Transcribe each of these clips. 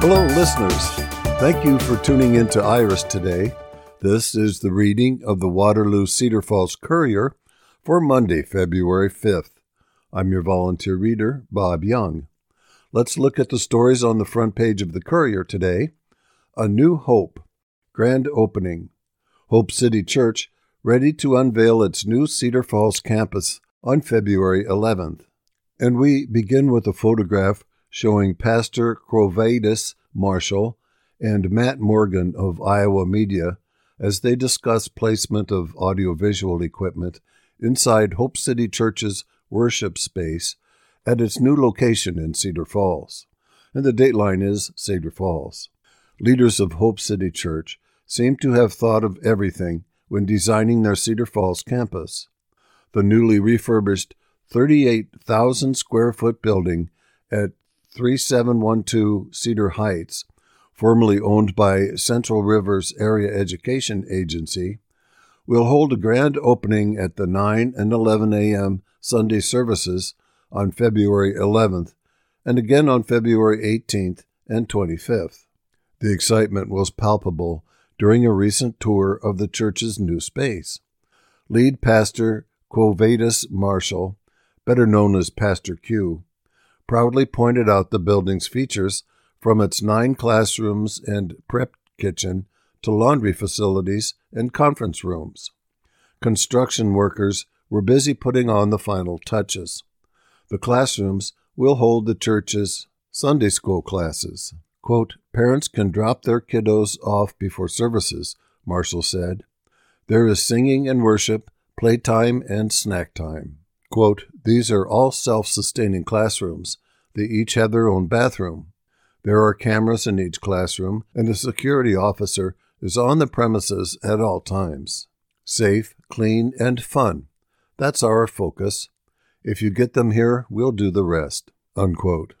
Hello, listeners. Thank you for tuning in to Iris today. This is the reading of the Waterloo Cedar Falls Courier for Monday, February 5th. I'm your volunteer reader, Bob Young. Let's look at the stories on the front page of the Courier today. A New Hope, Grand Opening. Hope City Church ready to unveil its new Cedar Falls campus on February 11th. And we begin with a photograph showing Pastor Quovedas Marshall and Matt Morgan of Iowa Media as they discuss placement of audiovisual equipment inside Hope City Church's worship space at its new location in Cedar Falls. And the dateline is Cedar Falls. Leaders of Hope City Church seem to have thought of everything when designing their Cedar Falls campus. The newly refurbished 38,000 square foot building at 3712 Cedar Heights, formerly owned by Central Rivers Area Education Agency, will hold a grand opening at the 9 and 11 a.m. Sunday services on February 11th and again on February 18th and 25th. The excitement was palpable during a recent tour of the church's new space. Lead pastor Quovedas Marshall, better known as Pastor Q, proudly pointed out the building's features from its nine classrooms and prep kitchen to laundry facilities and conference rooms. Construction workers were busy putting on the final touches. The classrooms will hold the church's Sunday school classes. Quote, Parents can drop their kiddos off before services, Marshall said. There is singing and worship, playtime, and snack time. Quote, These are all self sustaining classrooms. They each have their own bathroom. There are cameras in each classroom, and a security officer is on the premises at all times. Safe, clean, and fun. That's our focus. If you get them here, we'll do the rest. Unquote.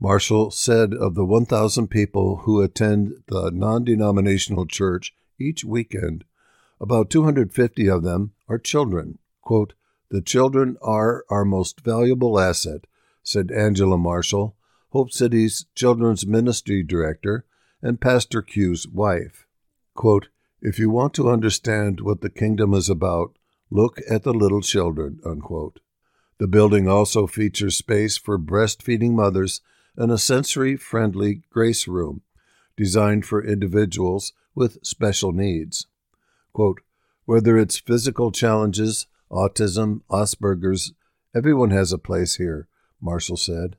Marshall said of the 1,000 people who attend the non denominational church each weekend, about 250 of them are children. Quote, the children are our most valuable asset, said Angela Marshall, Hope City's Children's Ministry Director and Pastor Q's wife. Quote, if you want to understand what the kingdom is about, look at the little children. Unquote. The building also features space for breastfeeding mothers and a sensory friendly grace room designed for individuals with special needs. Quote, whether it's physical challenges, autism, Asperger's, everyone has a place here, Marshall said.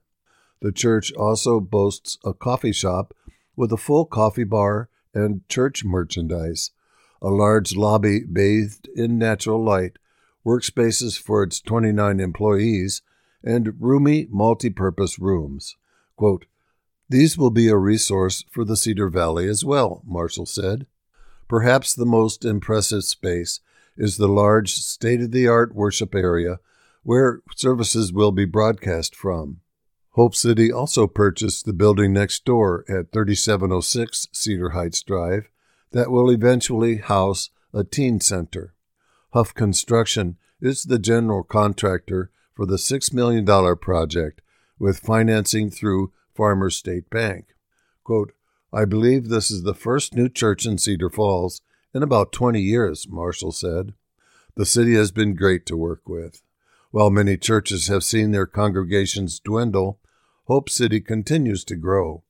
The church also boasts a coffee shop with a full coffee bar and church merchandise, a large lobby bathed in natural light, workspaces for its 29 employees, and roomy multi-purpose rooms. Quote, These will be a resource for the Cedar Valley as well, Marshall said. Perhaps the most impressive space is the large state of the art worship area where services will be broadcast from. Hope City also purchased the building next door at 3706 Cedar Heights Drive that will eventually house a teen center. Huff Construction is the general contractor for the $6 million project with financing through Farmers State Bank. Quote, I believe this is the first new church in Cedar Falls in about 20 years, Marshall said. The city has been great to work with. While many churches have seen their congregations dwindle, Hope City continues to grow,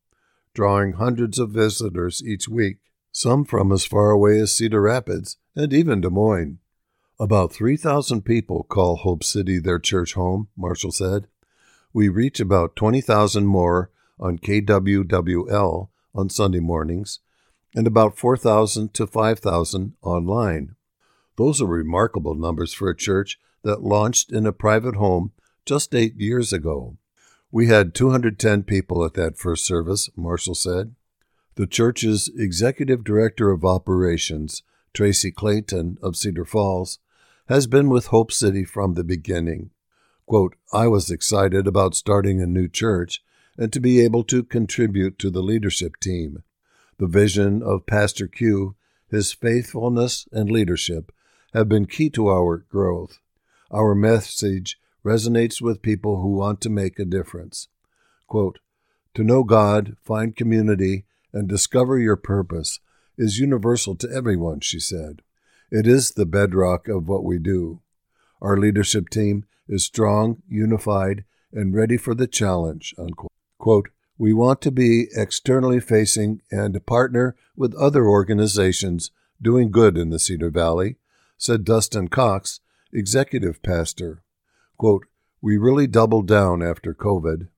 drawing hundreds of visitors each week, some from as far away as Cedar Rapids and even Des Moines. About 3,000 people call Hope City their church home, Marshall said. We reach about 20,000 more on KWWL on Sunday mornings and about 4,000 to 5,000 online. Those are remarkable numbers for a church that launched in a private home just eight years ago. We had 210 people at that first service, Marshall said. The church's executive director of operations, Tracy Clayton of Cedar Falls, has been with Hope City from the beginning. Quote, I was excited about starting a new church and to be able to contribute to the leadership team. The vision of Pastor Q, his faithfulness and leadership have been key to our growth. Our message resonates with people who want to make a difference. Quote, To know God, find community, and discover your purpose is universal to everyone, she said. It is the bedrock of what we do. Our leadership team is strong, unified, and ready for the challenge. Unquote. Quote, we want to be externally facing and partner with other organizations doing good in the Cedar Valley, said Dustin Cox, executive pastor. Quote, we really doubled down after COVID.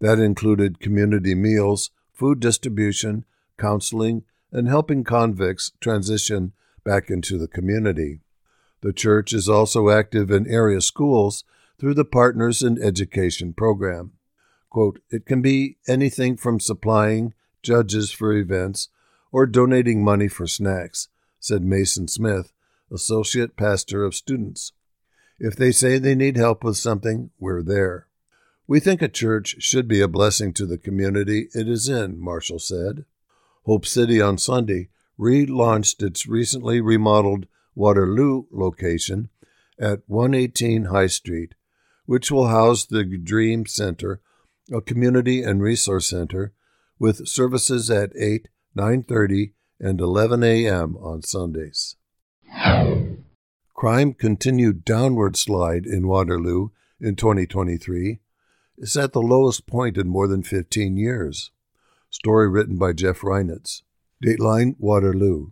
That included community meals, food distribution, counseling, and helping convicts transition back into the community. The church is also active in area schools through the Partners in Education program. Quote, it can be anything from supplying judges for events or donating money for snacks, said Mason Smith, associate pastor of students. If they say they need help with something, we're there. We think a church should be a blessing to the community it is in, Marshall said. Hope City on Sunday relaunched its recently remodeled Waterloo location at 118 High Street, which will house the Dream Center, a community and resource center, with services at 8, 9:30, and 11 a.m. on Sundays. Crime continued downward slide in Waterloo in 2023 is at the lowest point in more than 15 years. Story written by Jeff Reinitz. Dateline Waterloo.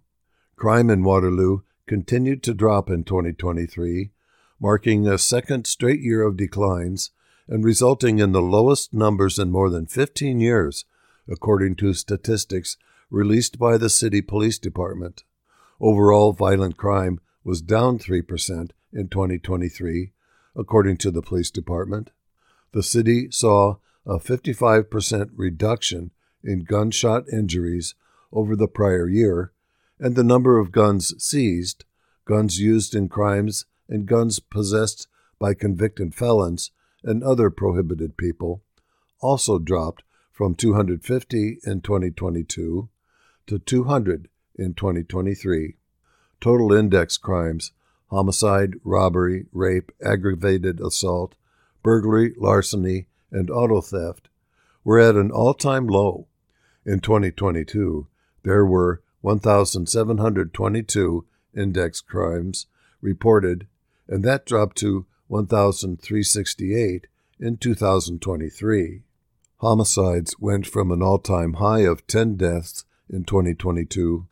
Crime in Waterloo continued to drop in 2023, marking a second straight year of declines and resulting in the lowest numbers in more than 15 years, according to statistics released by the City Police Department. Overall violent crime was down 3% in 2023, according to the police department. The city saw a 55% reduction in gunshot injuries over the prior year, and the number of guns seized, guns used in crimes, and guns possessed by convicted felons and other prohibited people also dropped from 250 in 2022 to 200 in 2023. Total index crimes homicide, robbery, rape, aggravated assault, burglary, larceny, and auto theft were at an all time low. In 2022, there were 1,722 index crimes reported, and that dropped to 1,368 in 2023. Homicides went from an all time high of 10 deaths in 2022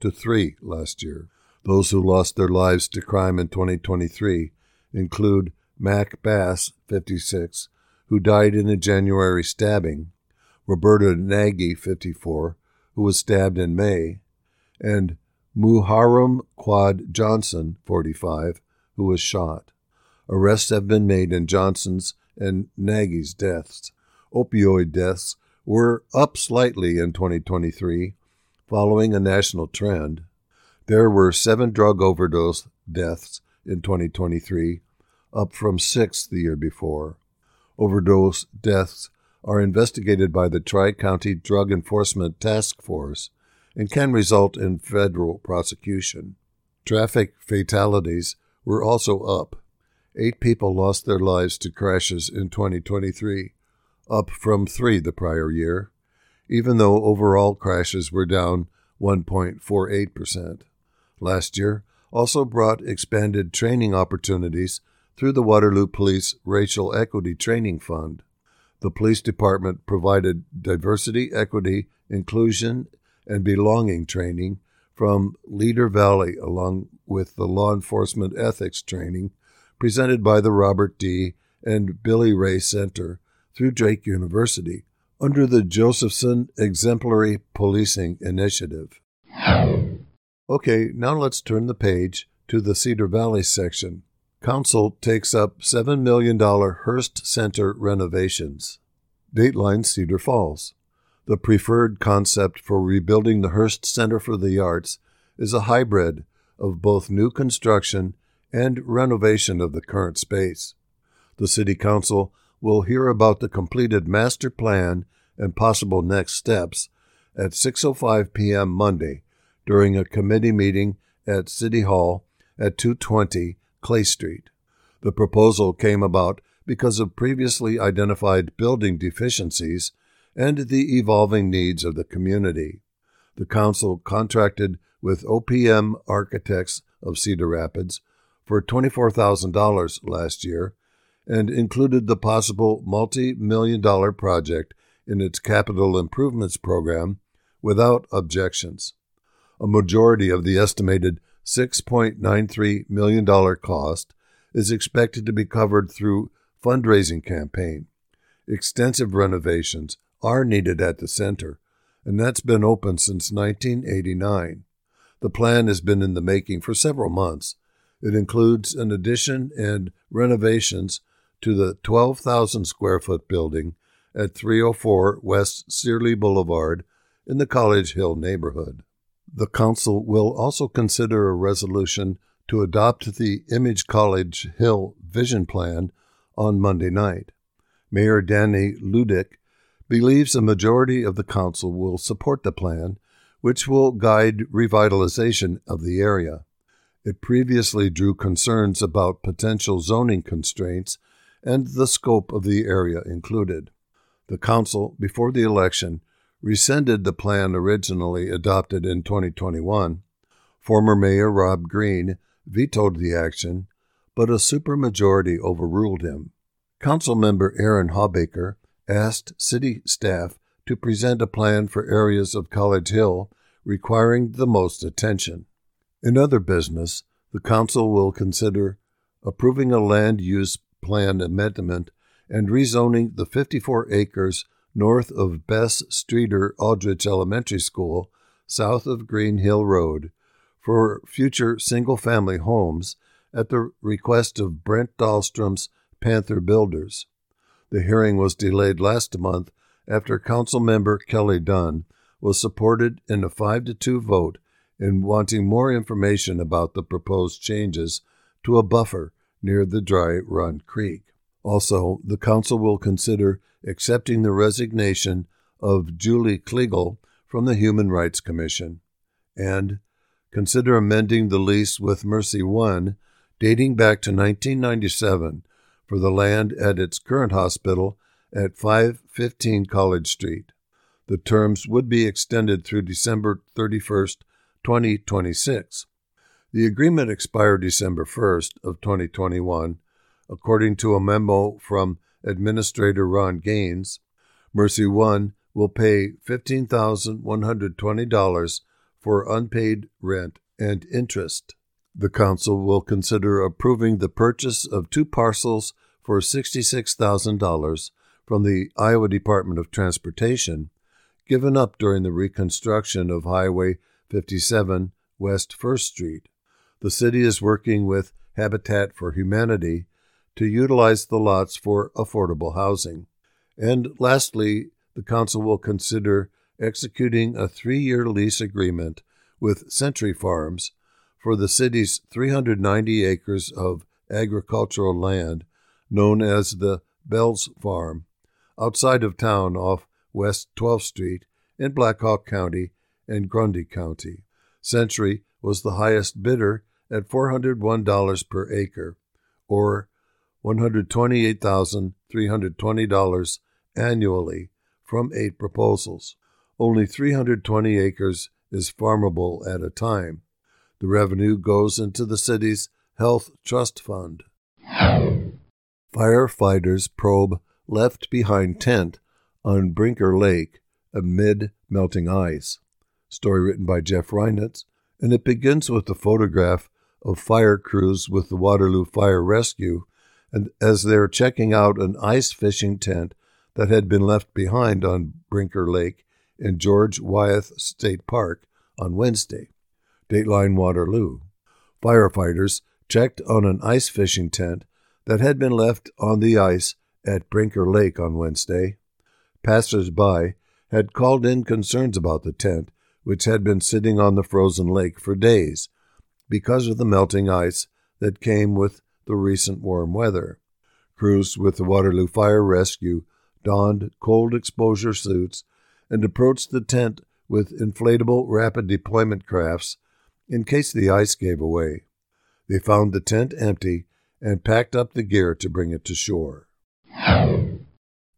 to 3 last year. Those who lost their lives to crime in 2023 include Mac Bass, 56, who died in a January stabbing, Roberta Nagy, 54, who was stabbed in May, and Muharram Quad Johnson, 45, who was shot. Arrests have been made in Johnson's and Nagy's deaths. Opioid deaths were up slightly in 2023, following a national trend. There were seven drug overdose deaths in 2023, up from six the year before. Overdose deaths are investigated by the Tri County Drug Enforcement Task Force and can result in federal prosecution. Traffic fatalities were also up. Eight people lost their lives to crashes in 2023, up from three the prior year, even though overall crashes were down 1.48% last year also brought expanded training opportunities through the Waterloo Police Racial Equity Training Fund. The police department provided diversity, equity, inclusion, and belonging training from Leader Valley, along with the law enforcement ethics training presented by the Robert D. and Billie Ray Center through Drake University under the Josephson Exemplary Policing Initiative. Okay, now let's turn the page to the Cedar Valley section. Council takes up $7 million Hearst Center renovations. Dateline Cedar Falls. The preferred concept for rebuilding the Hearst Center for the Arts is a hybrid of both new construction and renovation of the current space. The City Council will hear about the completed master plan and possible next steps at 6:05 p.m. Monday during a committee meeting at City Hall at 220 Clay Street. The proposal came about because of previously identified building deficiencies and the evolving needs of the community. The council contracted with OPM Architects of Cedar Rapids for $24,000 last year and included the possible multi million dollar project in its capital improvements program without objections. A majority of the estimated $6.93 million cost is expected to be covered through fundraising campaign. Extensive renovations are needed at the center, and that's been open since 1989. The plan has been in the making for several months. It includes an addition and renovations to the 12,000 square foot building at 304 West Seerley Boulevard in the College Hill neighborhood. The Council will also consider a resolution to adopt the Image College Hill Vision Plan on Monday night. Mayor Danny Laudick believes a majority of the Council will support the plan, which will guide revitalization of the area. It previously drew concerns about potential zoning constraints and the scope of the area included. The Council, before the election, rescinded the plan originally adopted in 2021. Former Mayor Rob Green vetoed the action, but a supermajority overruled him. Councilmember Aaron Hawbaker asked city staff to present a plan for areas of College Hill requiring the most attention. In other business, the council will consider approving a land use plan amendment and rezoning the 54 acres north of Bess Streeter Aldrich Elementary School, south of Green Hill Road, for future single family homes at the request of Brent Dahlstrom's Panther Builders. The hearing was delayed last month after Council Member Kelly Dunn was supported in a 5 to 2 vote in wanting more information about the proposed changes to a buffer near the Dry Run Creek. Also, the Council will consider accepting the resignation of Julie Kliegel from the Human Rights Commission and consider amending the lease with Mercy One dating back to 1997 for the land at its current hospital at 515 College Street. The terms would be extended through December 31st, 2026. The agreement expired December 1st of 2021, according to a memo from Administrator Ron Gaines. Mercy One will pay $15,120 for unpaid rent and interest. The Council will consider approving the purchase of two parcels for $66,000 from the Iowa Department of Transportation, given up during the reconstruction of Highway 57 West 1st Street. The city is working with Habitat for Humanity to utilize the lots for affordable housing. And lastly, the Council will consider executing a three year lease agreement with Century Farms for the city's 390 acres of agricultural land known as the Bells Farm, outside of town off West 12th Street in Black Hawk County and Grundy County. Century was the highest bidder at $401 per acre, or $128,320 annually from eight proposals. Only 320 acres is farmable at a time. The revenue goes into the city's health trust fund. Firefighters probe left behind tent on Brinker Lake amid melting ice. Story written by Jeff Reinitz, and it begins with a photograph of fire crews with the Waterloo Fire Rescue and as they're checking out an ice fishing tent that had been left behind on Brinker Lake in George Wyeth State Park on Wednesday. Dateline Waterloo. Firefighters checked on an ice fishing tent that had been left on the ice at Brinker Lake on Wednesday. Passers by had called in concerns about the tent, which had been sitting on the frozen lake for days because of the melting ice that came with the recent warm weather. Crews with the Waterloo Fire Rescue donned cold exposure suits and approached the tent with inflatable rapid deployment crafts in case the ice gave away. They found the tent empty and packed up the gear to bring it to shore.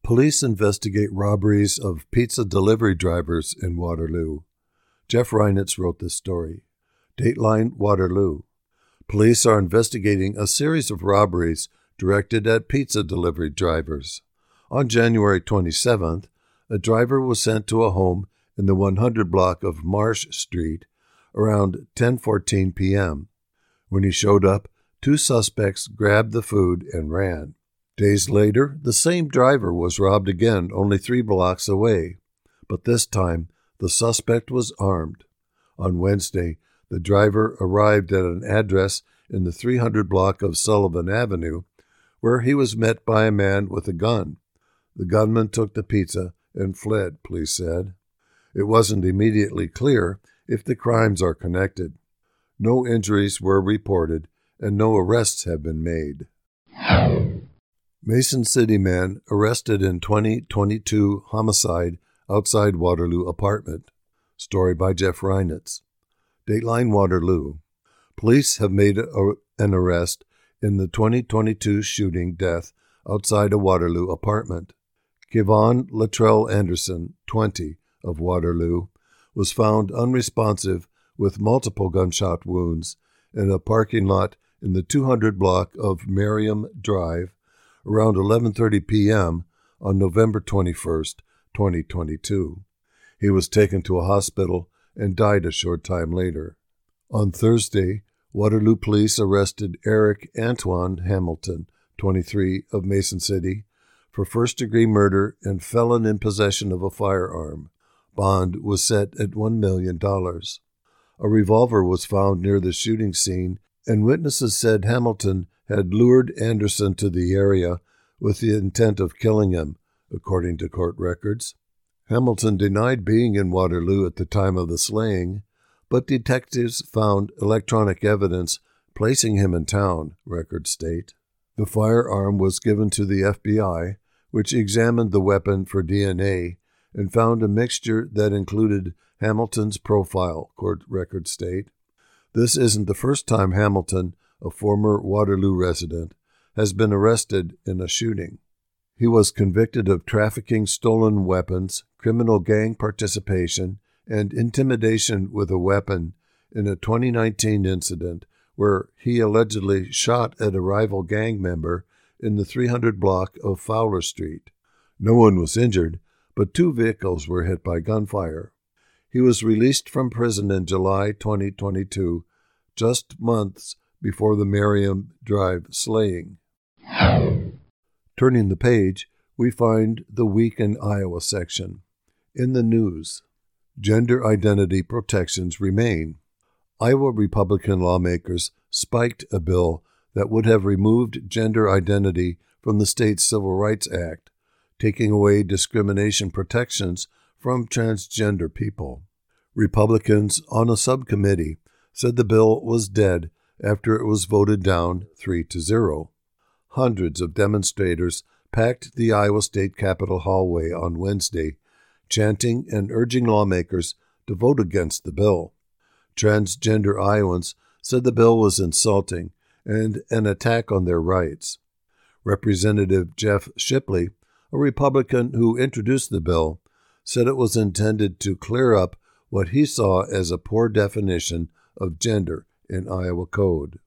Police investigate robberies of pizza delivery drivers in Waterloo. Jeff Reinitz wrote this story. Dateline Waterloo. Police are investigating a series of robberies directed at pizza delivery drivers. On January 27th, a driver was sent to a home in the 100 block of Marsh Street around 10:14 p.m. When he showed up, two suspects grabbed the food and ran. Days later, the same driver was robbed again only 3 blocks away, but this time the suspect was armed. On Wednesday, the driver arrived at an address in the 300 block of Sullivan Avenue where he was met by a man with a gun. The gunman took the pizza and fled, police said. It wasn't immediately clear if the crimes are connected. No injuries were reported and no arrests have been made. Mason City man arrested in 2022 homicide outside Waterloo apartment. Story by Jeff Reinitz. Dateline Waterloo. Police have made a, an arrest in the 2022 shooting death outside a Waterloo apartment. Kevon Latrell Anderson, 20, of Waterloo, was found unresponsive with multiple gunshot wounds in a parking lot in the 200 block of Merriam Drive around 11:30 p.m. on November 21st, 2022. He was taken to a hospital and died a short time later. On Thursday, Waterloo police arrested Eric Antoine Hamilton, 23, of Mason City, for first degree murder and felon in possession of a firearm. Bond was set at $1 million. A revolver was found near the shooting scene, and witnesses said Hamilton had lured Anderson to the area with the intent of killing him, according to court records. Hamilton denied being in Waterloo at the time of the slaying, but detectives found electronic evidence placing him in town, records state. The firearm was given to the FBI, which examined the weapon for DNA and found a mixture that included Hamilton's profile, court records state. This isn't the first time Hamilton, a former Waterloo resident, has been arrested in a shooting. He was convicted of trafficking stolen weapons, criminal gang participation, and intimidation with a weapon in a 2019 incident where he allegedly shot at a rival gang member in the 300 block of Fowler Street. No one was injured, but two vehicles were hit by gunfire. He was released from prison in July 2022, just months before the Merriam Drive slaying. Turning the page, we find the Week in Iowa section. In the news, gender identity protections remain. Iowa Republican lawmakers spiked a bill that would have removed gender identity from the state's Civil Rights Act, taking away discrimination protections from transgender people. Republicans on a subcommittee said the bill was dead after it was voted down 3 to 0. Hundreds of demonstrators packed the Iowa State Capitol hallway on Wednesday, chanting and urging lawmakers to vote against the bill. Transgender Iowans said the bill was insulting and an attack on their rights. Representative Jeff Shipley, a Republican who introduced the bill, said it was intended to clear up what he saw as a poor definition of gender in Iowa code.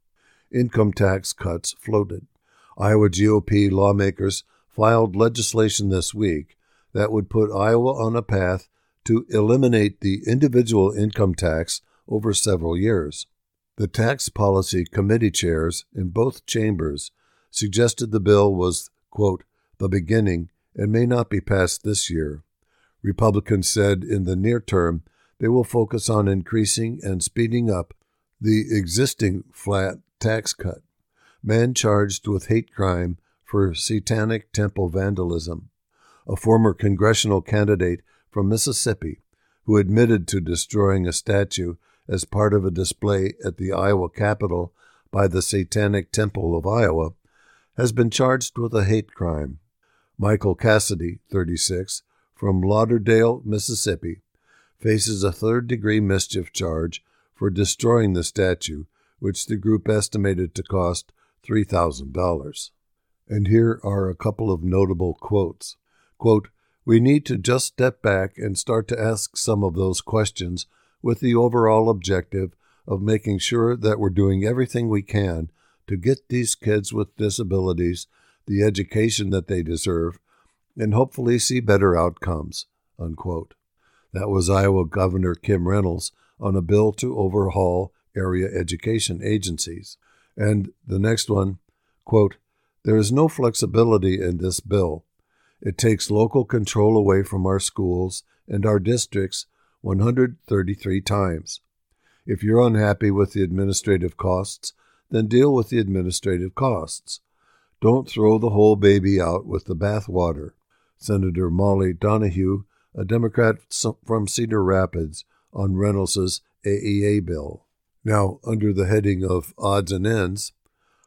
Income tax cuts floated. Iowa GOP lawmakers filed legislation this week that would put Iowa on a path to eliminate the individual income tax over several years. The tax policy committee chairs in both chambers suggested the bill was, quote, the beginning and may not be passed this year. Republicans said in the near term they will focus on increasing and speeding up the existing flat tax cut. Man charged with hate crime for satanic temple vandalism. A former congressional candidate from Mississippi who admitted to destroying a statue as part of a display at the Iowa Capitol by the Satanic Temple of Iowa, has been charged with a hate crime. Michael Cassidy, 36, from Lauderdale, Mississippi, faces a third degree mischief charge for destroying the statue, which the group estimated to cost $3,000. And here are a couple of notable quotes. Quote, we need to just step back and start to ask some of those questions with the overall objective of making sure that we're doing everything we can to get these kids with disabilities the education that they deserve and hopefully see better outcomes. Unquote. That was Iowa Governor Kim Reynolds on a bill to overhaul area education agencies. And the next one, quote, there is no flexibility in this bill. It takes local control away from our schools and our districts 133 times. If you're unhappy with the administrative costs, then deal with the administrative costs. Don't throw the whole baby out with the bathwater. Senator Molly Donahue, a Democrat from Cedar Rapids, on Reynolds's AEA bill. Now, under the heading of odds and ends,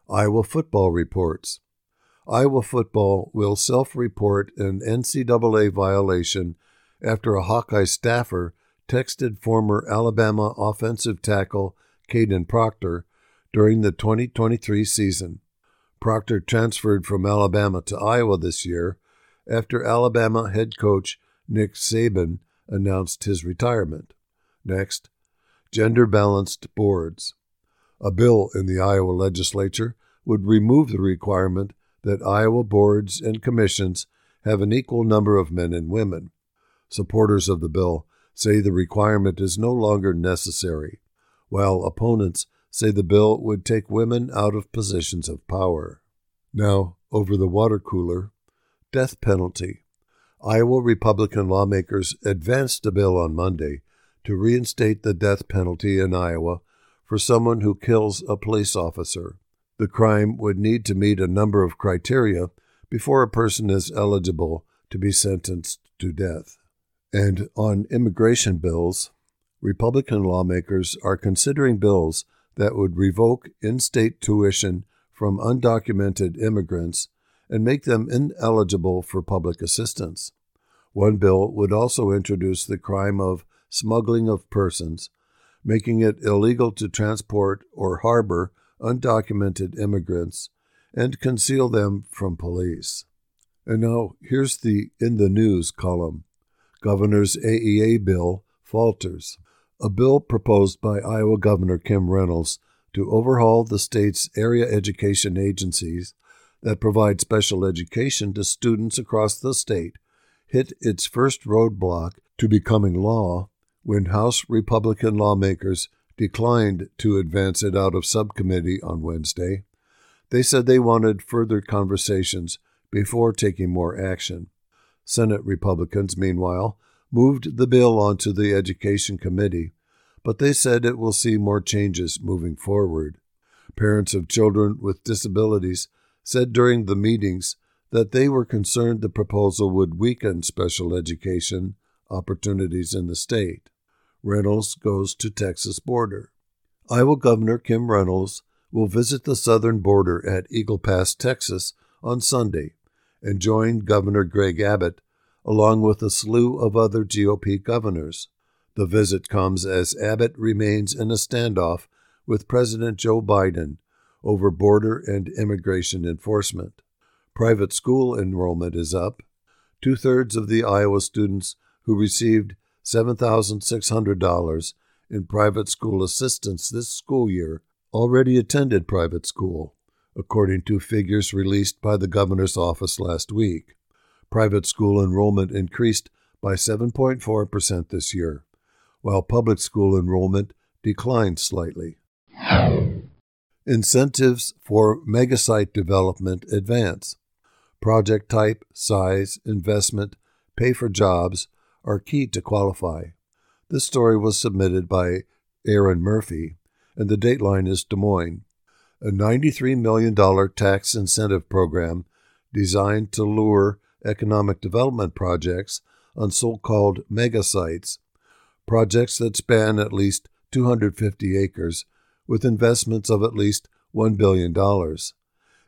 Iowa football reports. Iowa football will self report an NCAA violation after a Hawkeye staffer texted former Alabama offensive tackle Kadyn Proctor during the 2023 season. Proctor transferred from Alabama to Iowa this year after Alabama head coach Nick Saban announced his retirement. Next, gender balanced boards. A bill in the Iowa legislature would remove the requirement that Iowa boards and commissions have an equal number of men and women. Supporters of the bill say the requirement is no longer necessary, while opponents say the bill would take women out of positions of power. Now, over the water cooler, death penalty. Iowa Republican lawmakers advanced a bill on Monday to reinstate the death penalty in Iowa for someone who kills a police officer. The crime would need to meet a number of criteria before a person is eligible to be sentenced to death. And on immigration bills, Republican lawmakers are considering bills that would revoke in state tuition from undocumented immigrants and make them ineligible for public assistance. One bill would also introduce the crime of smuggling of persons, making it illegal to transport or harbor undocumented immigrants and conceal them from police. And now here's the In the News column Governor's AEA bill falters. A bill proposed by Iowa Governor Kim Reynolds to overhaul the state's area education agencies that provide special education to students across the state hit its first roadblock to becoming law when House Republican lawmakers declined to advance it out of subcommittee on Wednesday. They said they wanted further conversations before taking more action. Senate Republicans, meanwhile, moved the bill onto the Education Committee, but they said it will see more changes moving forward. Parents of children with disabilities said during the meetings that they were concerned the proposal would weaken special education opportunities in the state. Reynolds goes to Texas border. Iowa Governor Kim Reynolds will visit the southern border at Eagle Pass, Texas on Sunday and join Governor Greg Abbott along with a slew of other GOP governors. The visit comes as Abbott remains in a standoff with President Joe Biden over border and immigration enforcement. Private school enrollment is up. Two thirds of the Iowa students who received $7,600 in private school assistance this school year already attended private school, according to figures released by the governor's office last week. Private school enrollment increased by 7.4% this year, while public school enrollment declined slightly. Incentives for megasite development advance. Project type, size, investment, pay for jobs, are key to qualify. This story was submitted by Erin Murphy, and the dateline is Des Moines. A $93 million tax incentive program designed to lure economic development projects on so called mega sites, projects that span at least 250 acres with investments of at least $1 billion,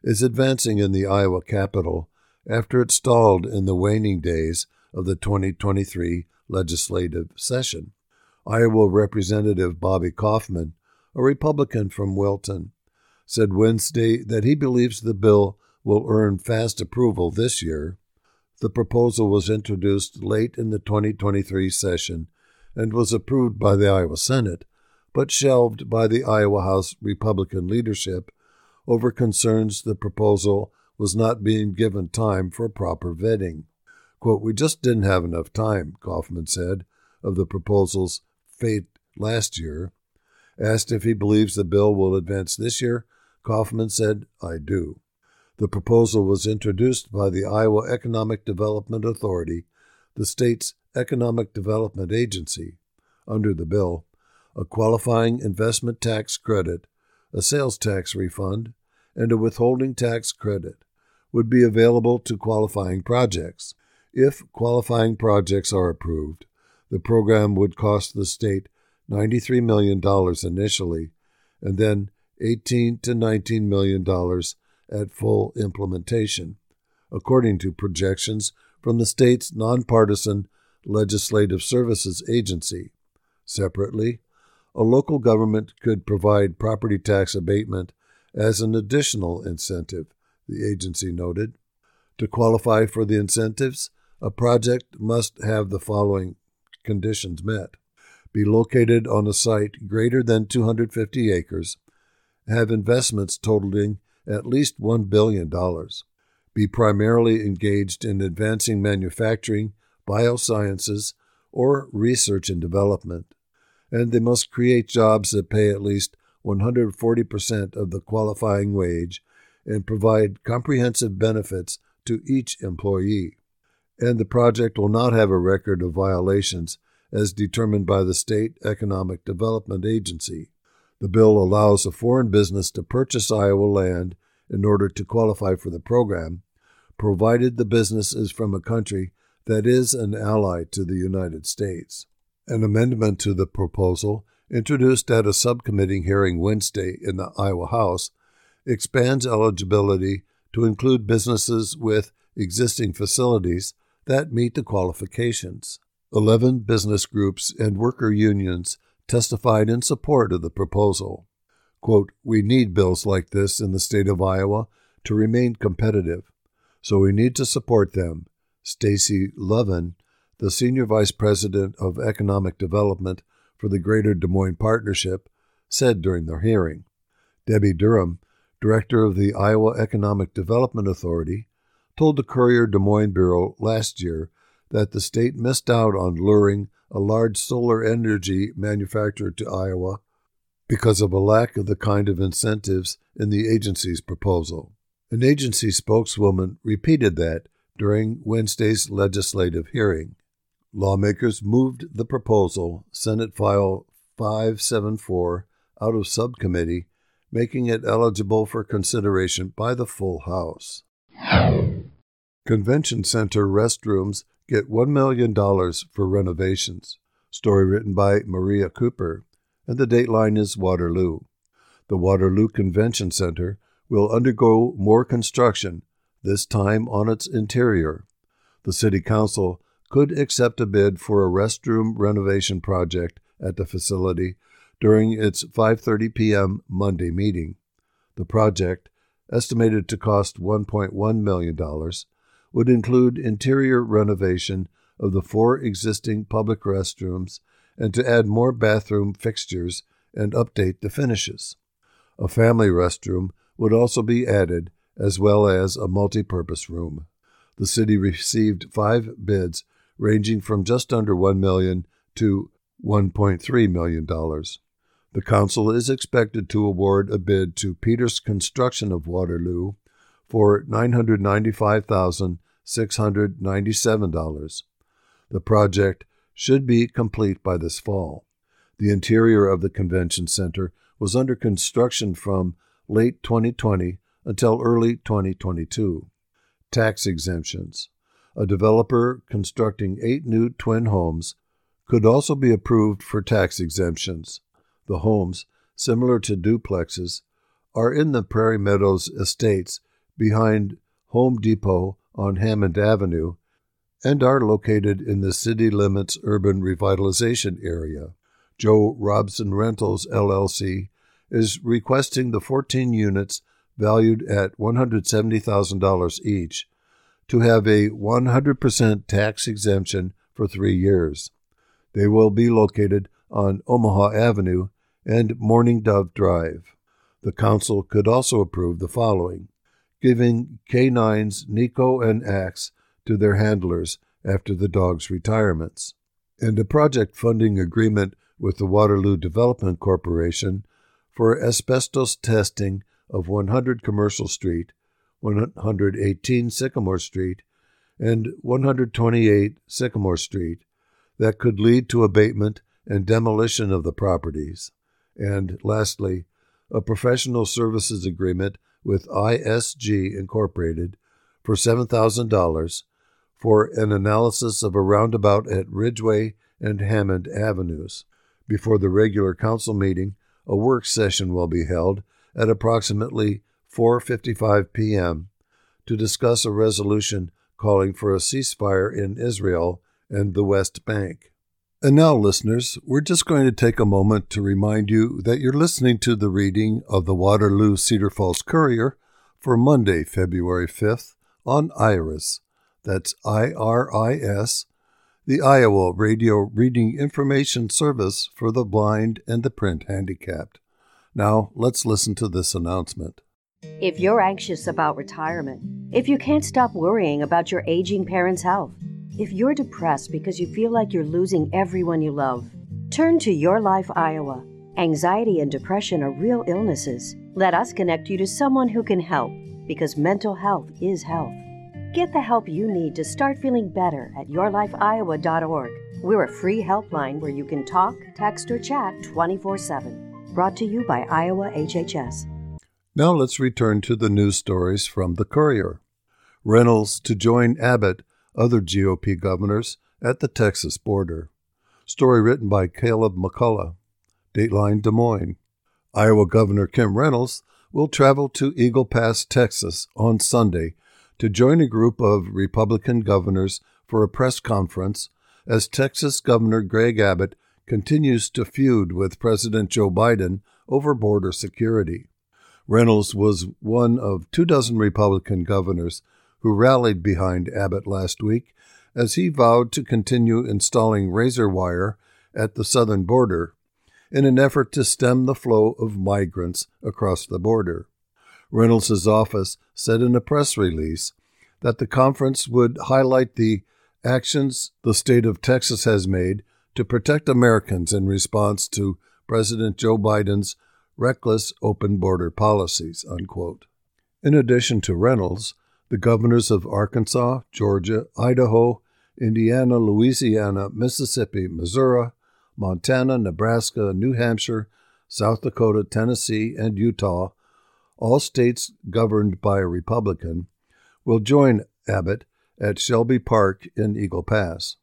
is advancing in the Iowa capital after it stalled in the waning days of the 2023 legislative session. Iowa Representative Bobby Kaufmann, a Republican from Wilton, said Wednesday that he believes the bill will earn fast approval this year. The proposal was introduced late in the 2023 session and was approved by the Iowa Senate, but shelved by the Iowa House Republican leadership over concerns the proposal was not being given time for proper vetting. Quote, We just didn't have enough time, Kaufmann said, of the proposal's fate last year. Asked if he believes the bill will advance this year, Kaufmann said, I do. The proposal was introduced by the Iowa Economic Development Authority, the state's economic development agency. Under the bill, a qualifying investment tax credit, a sales tax refund, and a withholding tax credit would be available to qualifying projects. If qualifying projects are approved, the program would cost the state $93 million initially and then 18 to $19 million at full implementation, according to projections from the state's nonpartisan Legislative Services Agency. Separately, a local government could provide property tax abatement as an additional incentive, the agency noted. To qualify for the incentives, a project must have the following conditions met. Be located on a site greater than 250 acres, have investments totaling at least $1 billion, be primarily engaged in advancing manufacturing, biosciences, or research and development, and they must create jobs that pay at least 140% of the qualifying wage and provide comprehensive benefits to each employee. And the project will not have a record of violations as determined by the State Economic Development Agency. The bill allows a foreign business to purchase Iowa land in order to qualify for the program, provided the business is from a country that is an ally to the United States. An amendment to the proposal, introduced at a subcommittee hearing Wednesday in the Iowa House, expands eligibility to include businesses with existing facilities that meet the qualifications. Eleven business groups and worker unions testified in support of the proposal. Quote, we need bills like this in the state of Iowa to remain competitive, so we need to support them. Stacy Lovin, the senior vice president of economic development for the Greater Des Moines Partnership, said during the hearing. Debbie Durham, director of the Iowa Economic Development Authority, told the Courier Des Moines Bureau last year that the state missed out on luring a large solar energy manufacturer to Iowa because of a lack of the kind of incentives in the agency's proposal. An agency spokeswoman repeated that during Wednesday's legislative hearing. Lawmakers moved the proposal, Senate File 574, out of subcommittee, making it eligible for consideration by the full House. Convention Center restrooms get $1 million for renovations. Story written by Maria Cooper, and the dateline is Waterloo. The Waterloo Convention Center will undergo more construction, this time on its interior. The City Council could accept a bid for a restroom renovation project at the facility during its 5:30 p.m. Monday meeting. The project, estimated to cost $1.1 million, would include interior renovation of the four existing public restrooms and to add more bathroom fixtures and update the finishes. A family restroom would also be added, as well as a multi-purpose room. The city received five bids ranging from just under 1 million to $1.3 million. The council is expected to award a bid to Peters Construction of Waterloo for $995,697. The project should be complete by this fall. The interior of the convention center was under construction from late 2020 until early 2022. Tax exemptions. A developer constructing eight new twin homes could also be approved for tax exemptions. The homes, similar to duplexes, are in the Prairie Meadows estates behind Home Depot on Hammond Avenue and are located in the city limits urban revitalization area. Joe Robson Rentals LLC is requesting the 14 units valued at $170,000 each to have a 100% tax exemption for three years. They will be located on Omaha Avenue and Morning Dove Drive. The Council could also approve the following giving canines Nico and Axe to their handlers after the dogs' retirements, and a project funding agreement with the Waterloo Development Corporation for asbestos testing of 100 Commercial Street, 118 Sycamore Street, and 128 Sycamore Street that could lead to abatement and demolition of the properties. And lastly, a professional services agreement with ISG Incorporated for $7,000 for an analysis of a roundabout at Ridgeway and Hammond Avenues. Before the regular council meeting, a work session will be held at approximately 4:55 p.m. to discuss a resolution calling for a ceasefire in Israel and the West Bank. And now, listeners, we're just going to take a moment to remind you that you're listening to the reading of the Waterloo Cedar Falls Courier for Monday, February 5th on IRIS. That's I R I S, the Iowa Radio Reading Information Service for the blind and the print handicapped. Now, let's listen to this announcement. If you're anxious about retirement, if you can't stop worrying about your aging parents' health, if you're depressed because you feel like you're losing everyone you love, turn to Your Life Iowa. Anxiety and depression are real illnesses. Let us connect you to someone who can help because mental health is health. Get the help you need to start feeling better at yourlifeiowa.org. We're a free helpline where you can talk, text, or chat 24 7. Brought to you by Iowa HHS. Now let's return to the news stories from the Courier. Reynolds to join Abbott other GOP governors at the Texas border. Story written by Caleb McCullough. Dateline Des Moines. Iowa Governor Kim Reynolds will travel to Eagle Pass, Texas on Sunday to join a group of Republican governors for a press conference as Texas Governor Greg Abbott continues to feud with President Joe Biden over border security. Reynolds was one of two dozen Republican governors who rallied behind Abbott last week as he vowed to continue installing razor wire at the southern border in an effort to stem the flow of migrants across the border. Reynolds' office said in a press release that the conference would highlight the actions the state of Texas has made to protect Americans in response to President Joe Biden's reckless open border policies. Unquote. In addition to Reynolds, the governors of Arkansas, Georgia, Idaho, Indiana, Louisiana, Mississippi, Missouri, Montana, Nebraska, New Hampshire, South Dakota, Tennessee, and Utah, all states governed by a Republican, will join Abbott at Shelby Park in Eagle Pass.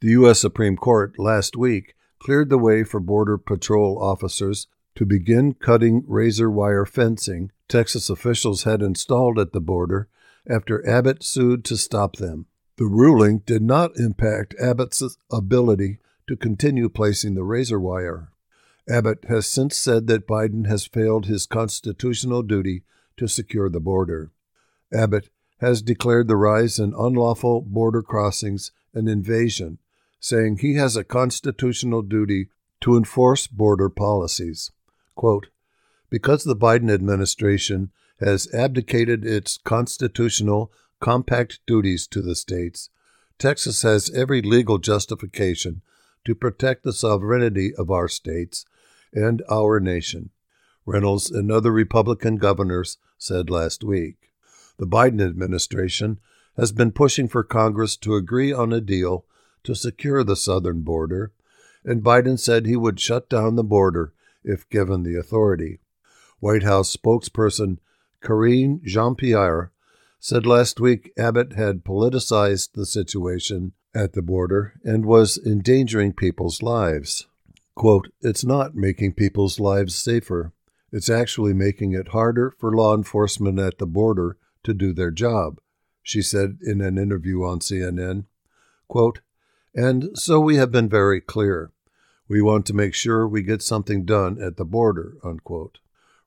The U.S. Supreme Court last week cleared the way for Border Patrol officers to begin cutting razor wire fencing Texas officials had installed at the border after Abbott sued to stop them. The ruling did not impact Abbott's ability to continue placing the razor wire. Abbott has since said that Biden has failed his constitutional duty to secure the border. Abbott has declared the rise in unlawful border crossings an invasion, saying he has a constitutional duty to enforce border policies. Quote, because the Biden administration has abdicated its constitutional compact duties to the states, Texas has every legal justification to protect the sovereignty of our states and our nation, Reynolds and other Republican governors said last week. The Biden administration has been pushing for Congress to agree on a deal to secure the southern border, and Biden said he would shut down the border if given the authority. White House spokesperson Karine Jean Pierre said last week Abbott had politicized the situation at the border and was endangering people's lives. Quote, It's not making people's lives safer. It's actually making it harder for law enforcement at the border to do their job, she said in an interview on CNN. Quote, and so we have been very clear. We want to make sure we get something done at the border. Unquote.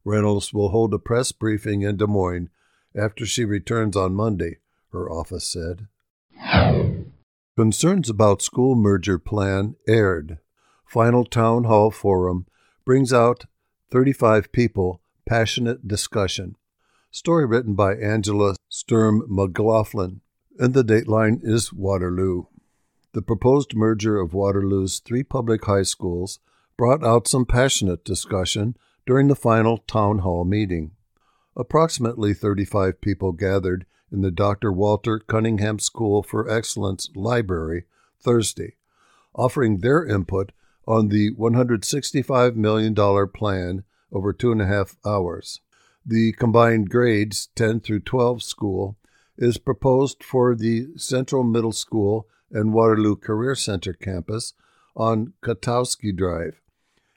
Reynolds will hold a press briefing in Des Moines after she returns on Monday, her office said. Concerns about school merger plan aired. Final town hall forum brings out 35 people, passionate discussion. Story written by Angela Sturm McLaughlin. And the dateline is Waterloo. The proposed merger of Waterloo's three public high schools brought out some passionate discussion during the final town hall meeting. Approximately 35 people gathered in the Dr. Walter Cunningham School for Excellence Library Thursday, offering their input on the $165 million plan over two and a half hours. The combined grades 10 through 12 school is proposed for the Central Middle School and Waterloo Career Center campus on Katoski Drive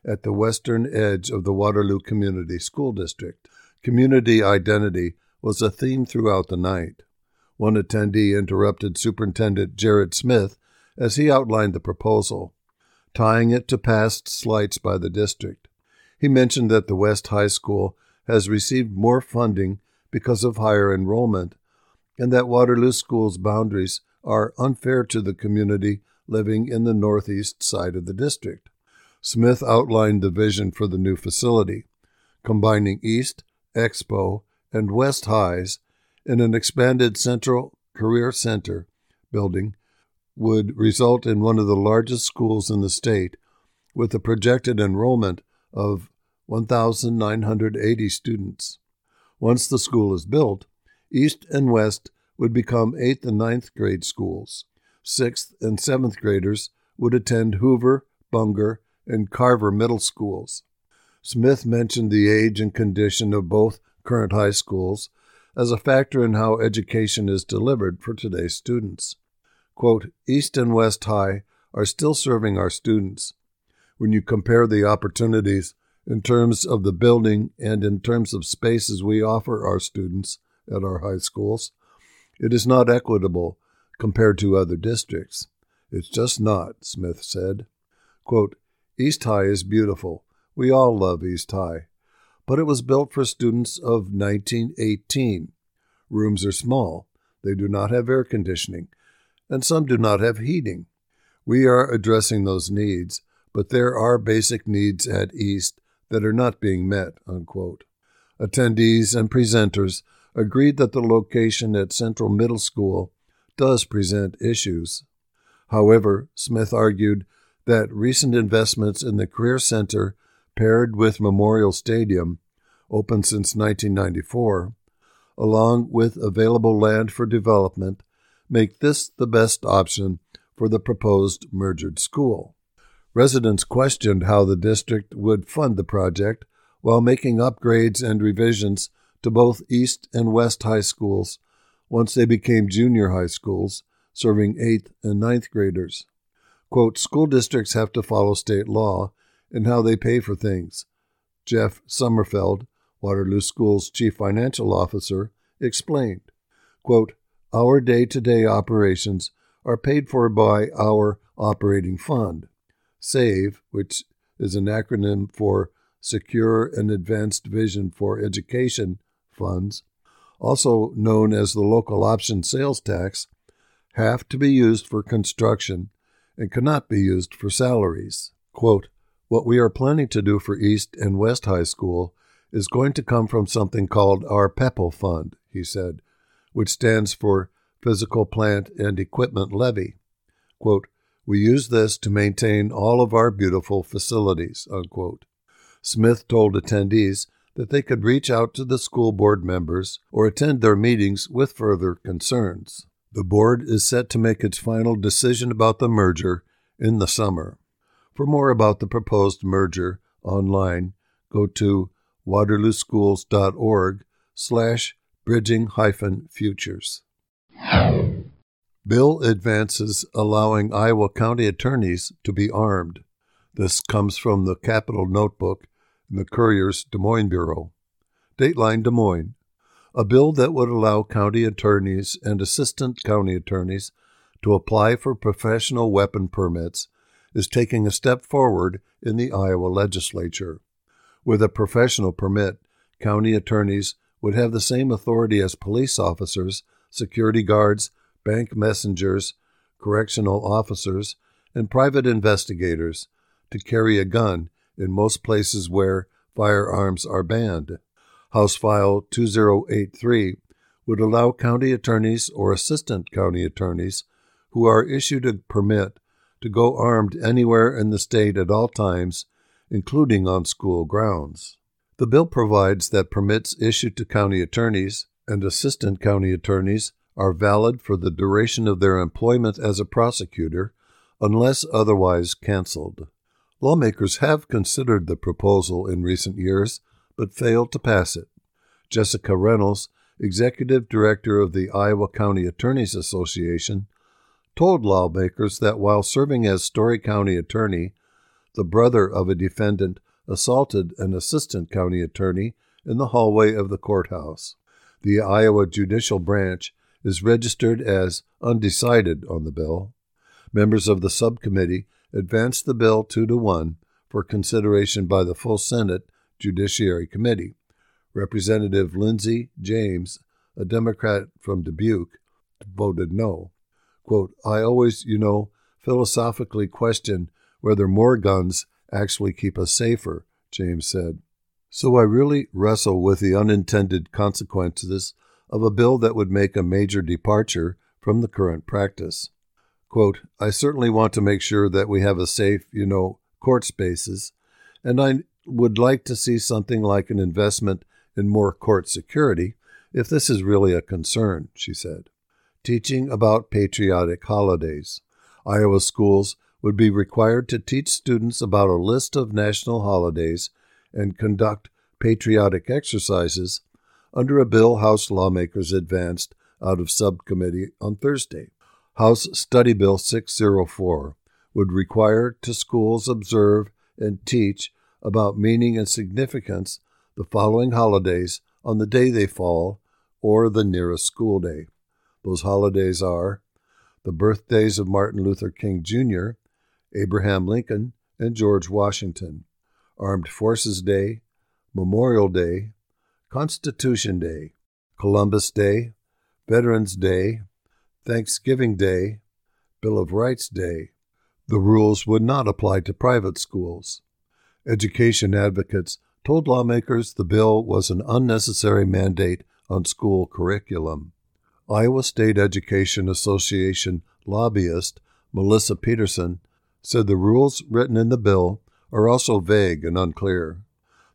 at the western edge of the Waterloo Community School District. Community identity was a theme throughout the night. One attendee interrupted Superintendent Jared Smith as he outlined the proposal, tying it to past slights by the district. He mentioned that the West High School has received more funding because of higher enrollment, and that Waterloo School's boundaries are unfair to the community living in the northeast side of the district. Smith outlined the vision for the new facility, combining East, Expo, and West Highs in an expanded Central Career Center building would result in one of the largest schools in the state with a projected enrollment of 1,980 students. Once the school is built, East and West would become 8th and ninth grade schools. 6th and 7th graders would attend Hoover, Bunger, and Carver middle schools. Smith mentioned the age and condition of both current high schools as a factor in how education is delivered for today's students. Quote, East and West High are still serving our students. When you compare the opportunities in terms of the building and in terms of spaces we offer our students at our high schools, it is not equitable compared to other districts. It's just not, Smith said. Quote, East High is beautiful. We all love East High but it was built for students of 1918. Rooms are small, they do not have air conditioning, and some do not have heating. We are addressing those needs, but there are basic needs at East that are not being met. Unquote. Attendees and presenters agreed that the location at Central Middle School does present issues. However, Smith argued that recent investments in the Career Center paired with Memorial Stadium, open since 1994, along with available land for development, make this the best option for the proposed merged school. Residents questioned how the district would fund the project while making upgrades and revisions to both East and West high schools once they became junior high schools, serving 8th and ninth graders. Quote, school districts have to follow state law and how they pay for things. Jeff Sommerfeld, Waterloo School's chief financial officer, explained quote, Our day to day operations are paid for by our operating fund. SAVE, which is an acronym for Secure and Advanced Vision for Education funds, also known as the local option sales tax, have to be used for construction and cannot be used for salaries. Quote, what we are planning to do for East and West High School is going to come from something called our PEPL Fund, he said, which stands for Physical Plant and Equipment Levy. Quote, we use this to maintain all of our beautiful facilities. Unquote. Smith told attendees that they could reach out to the school board members or attend their meetings with further concerns. The board is set to make its final decision about the merger in the summer. For more about the proposed merger online, go to waterlooschools.org slash bridging hyphen futures. Bill advances allowing Iowa county attorneys to be armed. This comes from the Capitol Notebook in the Courier's Des Moines Bureau. Dateline Des Moines. A bill that would allow county attorneys and assistant county attorneys to apply for professional weapon permits is taking a step forward in the Iowa legislature. With a professional permit, county attorneys would have the same authority as police officers, security guards, bank messengers, correctional officers, and private investigators to carry a gun in most places where firearms are banned. House File 2083 would allow county attorneys or assistant county attorneys who are issued a permit to go armed anywhere in the state at all times, including on school grounds. The bill provides that permits issued to county attorneys and assistant county attorneys are valid for the duration of their employment as a prosecutor unless otherwise canceled. Lawmakers have considered the proposal in recent years but failed to pass it. Jessica Reynolds, executive director of the Iowa County Attorneys Association, told lawmakers that while serving as Story County attorney, the brother of a defendant assaulted an assistant county attorney in the hallway of the courthouse. The Iowa Judicial Branch is registered as undecided on the bill. Members of the subcommittee advanced the bill two to one for consideration by the full Senate Judiciary Committee. Representative Lindsay James, a Democrat from Dubuque, voted no. Quote, I always, you know, philosophically question whether more guns actually keep us safer, James said. So I really wrestle with the unintended consequences of a bill that would make a major departure from the current practice. Quote, I certainly want to make sure that we have a safe, you know, court spaces, and I would like to see something like an investment in more court security if this is really a concern, she said. Teaching about patriotic holidays. Iowa schools would be required to teach students about a list of national holidays and conduct patriotic exercises under a bill House lawmakers advanced out of subcommittee on Thursday. House Study Bill 604 would require to schools observe and teach about meaning and significance the following holidays on the day they fall or the nearest school day. Those holidays are the birthdays of Martin Luther King Jr., Abraham Lincoln, and George Washington, Armed Forces Day, Memorial Day, Constitution Day, Columbus Day, Veterans Day, Thanksgiving Day, Bill of Rights Day. The rules would not apply to private schools. Education advocates told lawmakers the bill was an unnecessary mandate on school curriculum. Iowa State Education Association lobbyist Melissa Peterson said the rules written in the bill are also vague and unclear.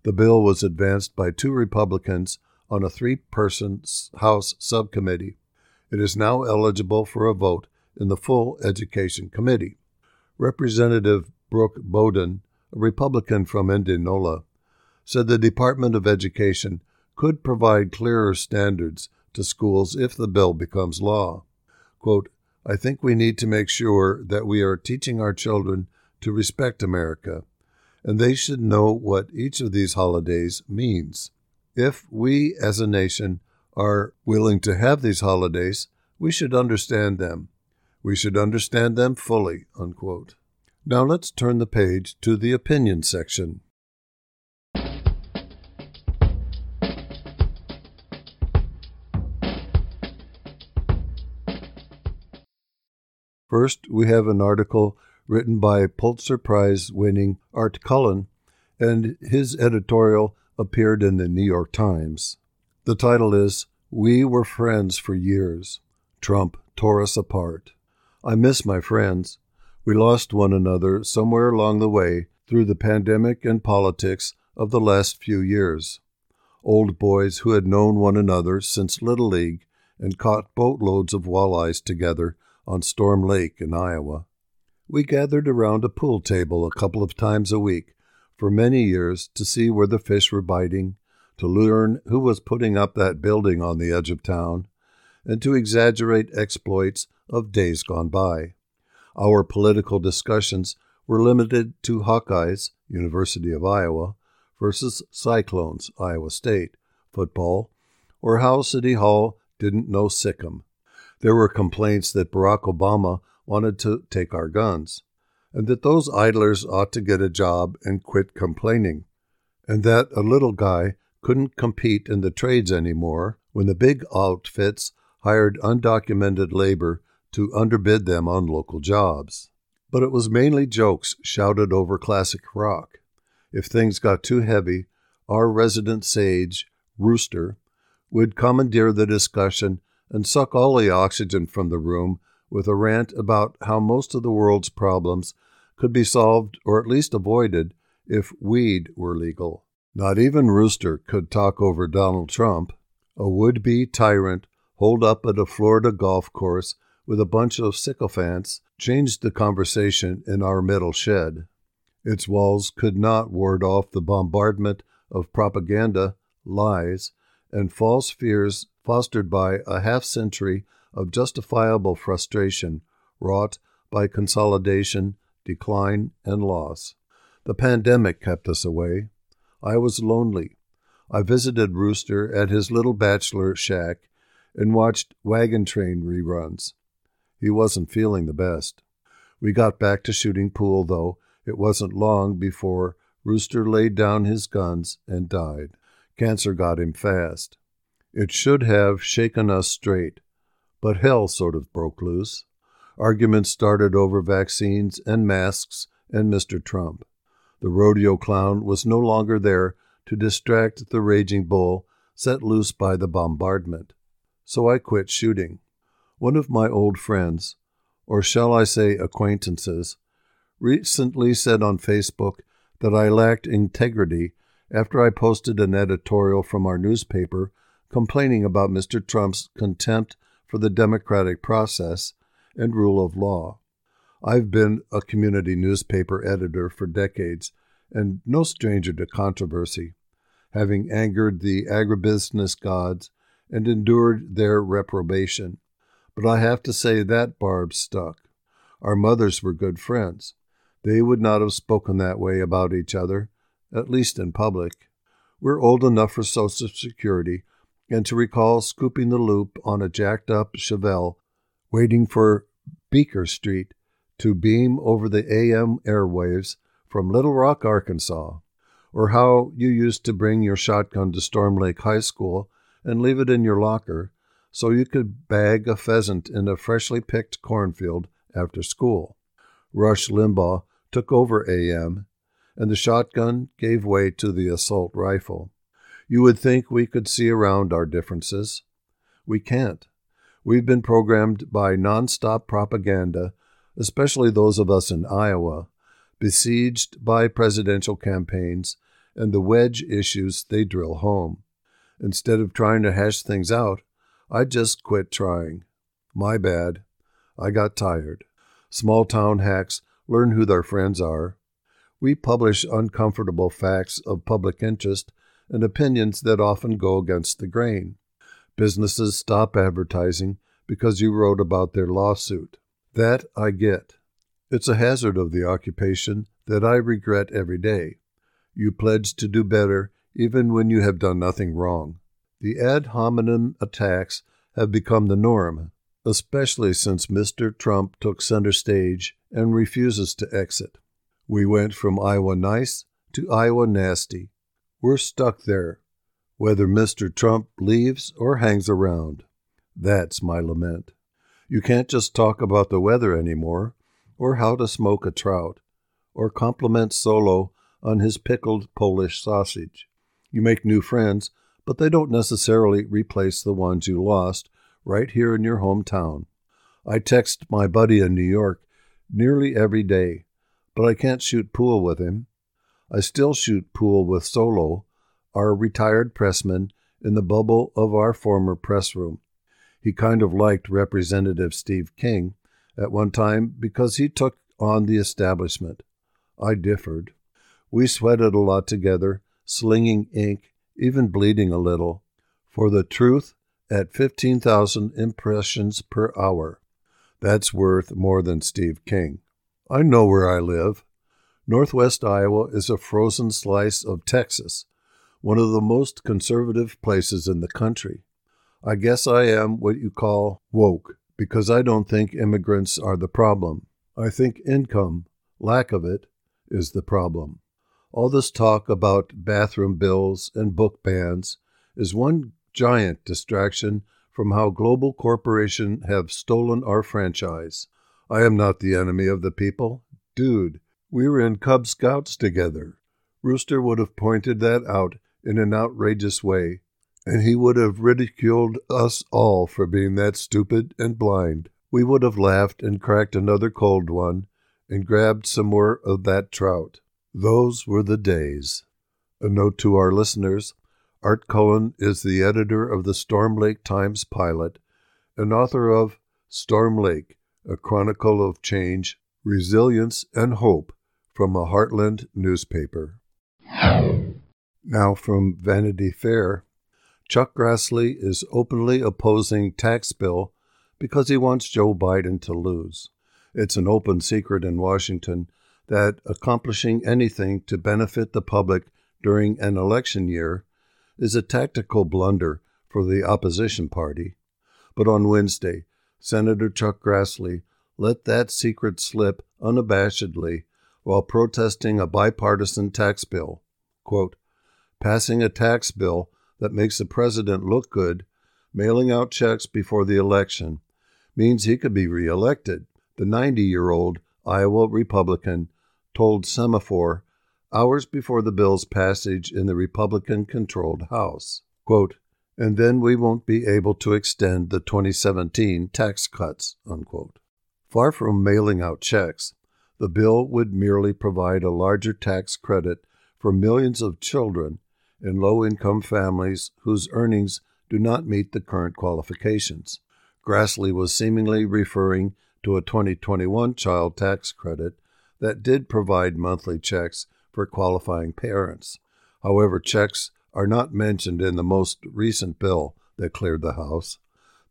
The bill was advanced by two Republicans on a three person House subcommittee. It is now eligible for a vote in the full Education Committee. Representative Brooke Boden, a Republican from Indianola, said the Department of Education could provide clearer standards to schools if the bill becomes law. Quote, I think we need to make sure that we are teaching our children to respect America and they should know what each of these holidays means. If we as a nation are willing to have these holidays, we should understand them. We should understand them fully. Unquote. Now let's turn the page to the opinion section. First, we have an article written by Pulitzer Prize winning Art Cullen, and his editorial appeared in the New York Times. The title is We Were Friends for Years. Trump Tore Us Apart. I miss my friends. We lost one another somewhere along the way through the pandemic and politics of the last few years. Old boys who had known one another since Little League and caught boatloads of walleyes together on Storm Lake in Iowa. We gathered around a pool table a couple of times a week for many years to see where the fish were biting, to learn who was putting up that building on the edge of town, and to exaggerate exploits of days gone by. Our political discussions were limited to Hawkeyes, University of Iowa, versus Cyclones, Iowa State, football, or how City Hall didn't know Sikkim. There were complaints that Barack Obama wanted to take our guns, and that those idlers ought to get a job and quit complaining, and that a little guy couldn't compete in the trades anymore when the big outfits hired undocumented labor to underbid them on local jobs. But it was mainly jokes shouted over classic rock. If things got too heavy, our resident sage, Rooster, would commandeer the discussion and suck all the oxygen from the room with a rant about how most of the world's problems could be solved or at least avoided if weed were legal. Not even Rooster could talk over Donald Trump, a would be tyrant holed up at a Florida golf course with a bunch of sycophants, changed the conversation in our metal shed. Its walls could not ward off the bombardment of propaganda, lies, and false fears fostered by a half century of justifiable frustration wrought by consolidation, decline, and loss. The pandemic kept us away. I was lonely. I visited Rooster at his little bachelor shack and watched wagon train reruns. He wasn't feeling the best. We got back to shooting pool, though it wasn't long before Rooster laid down his guns and died. Cancer got him fast. It should have shaken us straight, but hell sort of broke loose. Arguments started over vaccines and masks and Mr. Trump. The rodeo clown was no longer there to distract the raging bull set loose by the bombardment. So I quit shooting. One of my old friends, or shall I say acquaintances, recently said on Facebook that I lacked integrity after I posted an editorial from our newspaper complaining about Mr. Trump's contempt for the democratic process and rule of law. I've been a community newspaper editor for decades and no stranger to controversy, having angered the agribusiness gods and endured their reprobation. But I have to say that barb stuck. Our mothers were good friends. They would not have spoken that way about each other, at least in public. We're old enough for Social Security and to recall scooping the loop on a jacked up Chevelle, waiting for Beaker Street to beam over the AM airwaves from Little Rock, Arkansas, or how you used to bring your shotgun to Storm Lake High School and leave it in your locker so you could bag a pheasant in a freshly picked cornfield after school. Rush Limbaugh took over AM, and the shotgun gave way to the assault rifle. You would think we could see around our differences. We can't. We've been programmed by nonstop propaganda, especially those of us in Iowa, besieged by presidential campaigns and the wedge issues they drill home. Instead of trying to hash things out, I just quit trying. My bad. I got tired. Small town hacks learn who their friends are. We publish uncomfortable facts of public interest and opinions that often go against the grain. Businesses stop advertising because you wrote about their lawsuit. That I get. It's a hazard of the occupation that I regret every day. You pledge to do better even when you have done nothing wrong. The ad hominem attacks have become the norm, especially since Mr. Trump took center stage and refuses to exit. We went from Iowa nice to Iowa nasty, we're stuck there, whether Mr. Trump leaves or hangs around. That's my lament. You can't just talk about the weather anymore, or how to smoke a trout, or compliment Solo on his pickled Polish sausage. You make new friends, but they don't necessarily replace the ones you lost right here in your hometown. I text my buddy in New York nearly every day, but I can't shoot pool with him. I still shoot pool with Solo, our retired pressman, in the bubble of our former press room. He kind of liked Representative Steve King at one time because he took on the establishment. I differed. We sweated a lot together, slinging ink, even bleeding a little, for the truth at 15,000 impressions per hour. That's worth more than Steve King. I know where I live. Northwest Iowa is a frozen slice of Texas, one of the most conservative places in the country. I guess I am what you call woke because I don't think immigrants are the problem. I think income, lack of it, is the problem. All this talk about bathroom bills and book bans is one giant distraction from how global corporations have stolen our franchise. I am not the enemy of the people. Dude, we were in Cub Scouts together. Rooster would have pointed that out in an outrageous way, and he would have ridiculed us all for being that stupid and blind. We would have laughed and cracked another cold one and grabbed some more of that trout. Those were the days. A note to our listeners Art Cullen is the editor of the Storm Lake Times Pilot and author of Storm Lake, a chronicle of change, resilience, and hope from a Heartland newspaper. Now from Vanity Fair, Chuck Grassley is openly opposing tax bill because he wants Joe Biden to lose. It's an open secret in Washington that accomplishing anything to benefit the public during an election year is a tactical blunder for the opposition party. But on Wednesday, Senator Chuck Grassley let that secret slip unabashedly while protesting a bipartisan tax bill. Quote, passing a tax bill that makes the president look good, mailing out checks before the election, means he could be reelected, the 90 year old Iowa Republican told Semafor hours before the bill's passage in the Republican controlled House. Quote, and then we won't be able to extend the 2017 tax cuts. Unquote. Far from mailing out checks, the bill would merely provide a larger tax credit for millions of children in low income families whose earnings do not meet the current qualifications. Grassley was seemingly referring to a 2021 child tax credit that did provide monthly checks for qualifying parents. However, checks are not mentioned in the most recent bill that cleared the House.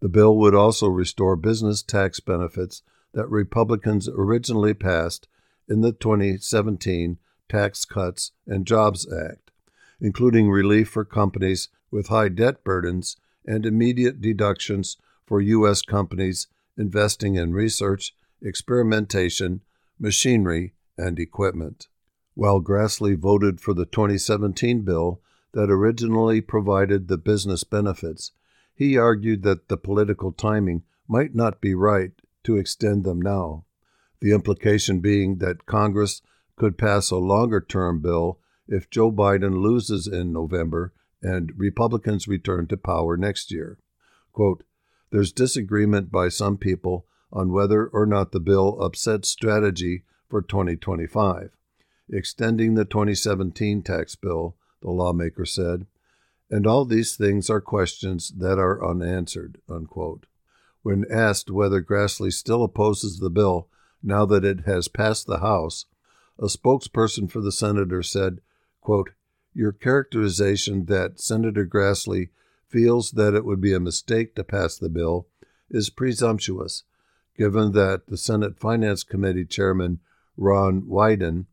The bill would also restore business tax benefits that Republicans originally passed in the 2017 Tax Cuts and Jobs Act, including relief for companies with high debt burdens and immediate deductions for U.S. companies investing in research, experimentation, machinery, and equipment while Grassley voted for the 2017 bill that originally provided the business benefits, he argued that the political timing might not be right to extend them now. The implication being that Congress could pass a longer term bill if Joe Biden loses in November and Republicans return to power next year. Quote, There's disagreement by some people on whether or not the bill upsets strategy for 2025 extending the 2017 tax bill, the lawmaker said, and all these things are questions that are unanswered. Unquote. When asked whether Grassley still opposes the bill now that it has passed the House, a spokesperson for the senator said, quote, Your characterization that Senator Grassley feels that it would be a mistake to pass the bill is presumptuous, given that the Senate Finance Committee Chairman Ron Wyden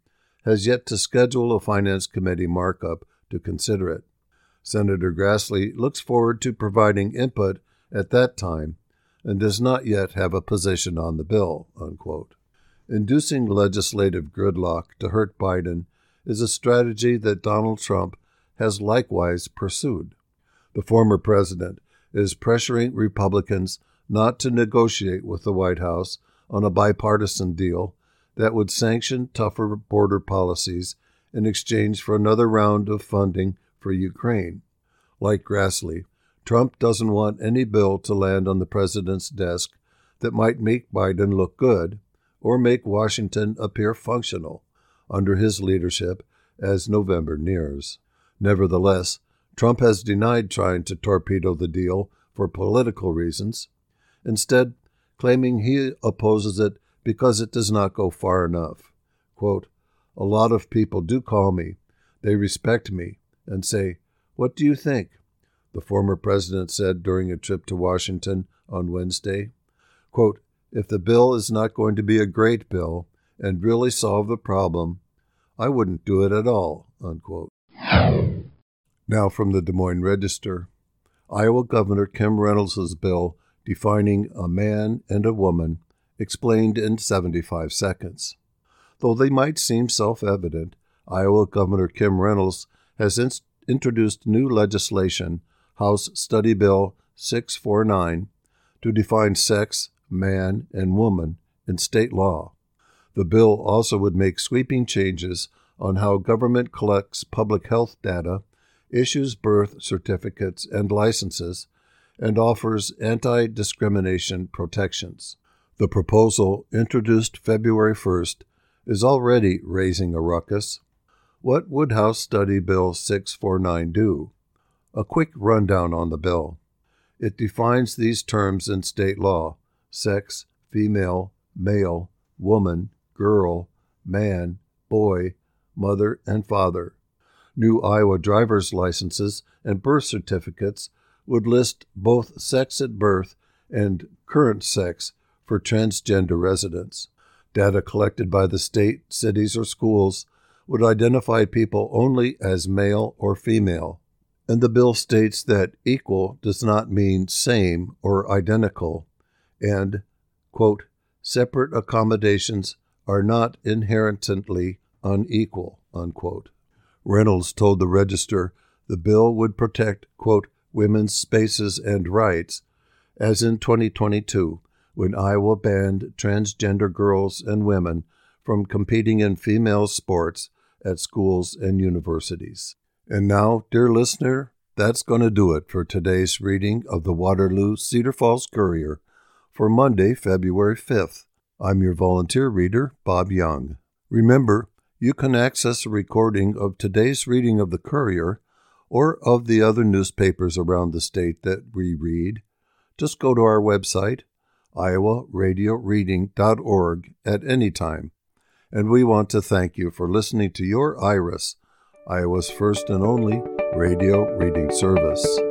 has yet to schedule a Finance Committee markup to consider it. Senator Grassley looks forward to providing input at that time and does not yet have a position on the bill. Unquote. Inducing legislative gridlock to hurt Biden is a strategy that Donald Trump has likewise pursued. The former president is pressuring Republicans not to negotiate with the White House on a bipartisan deal that would sanction tougher border policies in exchange for another round of funding for Ukraine. Like Grassley, Trump doesn't want any bill to land on the president's desk that might make Biden look good or make Washington appear functional under his leadership as November nears. Nevertheless, Trump has denied trying to torpedo the deal for political reasons, instead, claiming he opposes it because it does not go far enough. Quote, a lot of people do call me. They respect me and say, What do you think? The former president said during a trip to Washington on Wednesday. Quote, if the bill is not going to be a great bill and really solve the problem, I wouldn't do it at all. Unquote. Now from the Des Moines Register. Iowa Governor Kim Reynolds' bill defining a man and a woman explained in 75 seconds. Though they might seem self evident, Iowa Governor Kim Reynolds has in- introduced new legislation, House Study Bill 649 to define sex, man, and woman in state law. The bill also would make sweeping changes on how government collects public health data, issues birth certificates and licenses, and offers anti discrimination protections. The proposal, introduced February 1st, is already raising a ruckus. What would House Study Bill 649 do? A quick rundown on the bill. It defines these terms in state law sex, female, male, woman, girl, man, boy, mother, and father. New Iowa driver's licenses and birth certificates would list both sex at birth and current sex for transgender residents. Data collected by the state, cities, or schools would identify people only as male or female. And the bill states that equal does not mean same or identical, and, quote, separate accommodations are not inherently unequal, unquote. Reynolds told the Register the bill would protect, quote, women's spaces and rights, as in 2022, when Iowa banned transgender girls and women from competing in female sports at schools and universities. And now, dear listener, that's going to do it for today's reading of the Waterloo Cedar Falls Courier for Monday, February 5th. I'm your volunteer reader, Bob Young. Remember, you can access a recording of today's reading of the Courier or of the other newspapers around the state that we read. Just go to our website, iowaradioreading.org, at any time. And we want to thank you for listening to your Iris, Iowa's first and only radio reading service.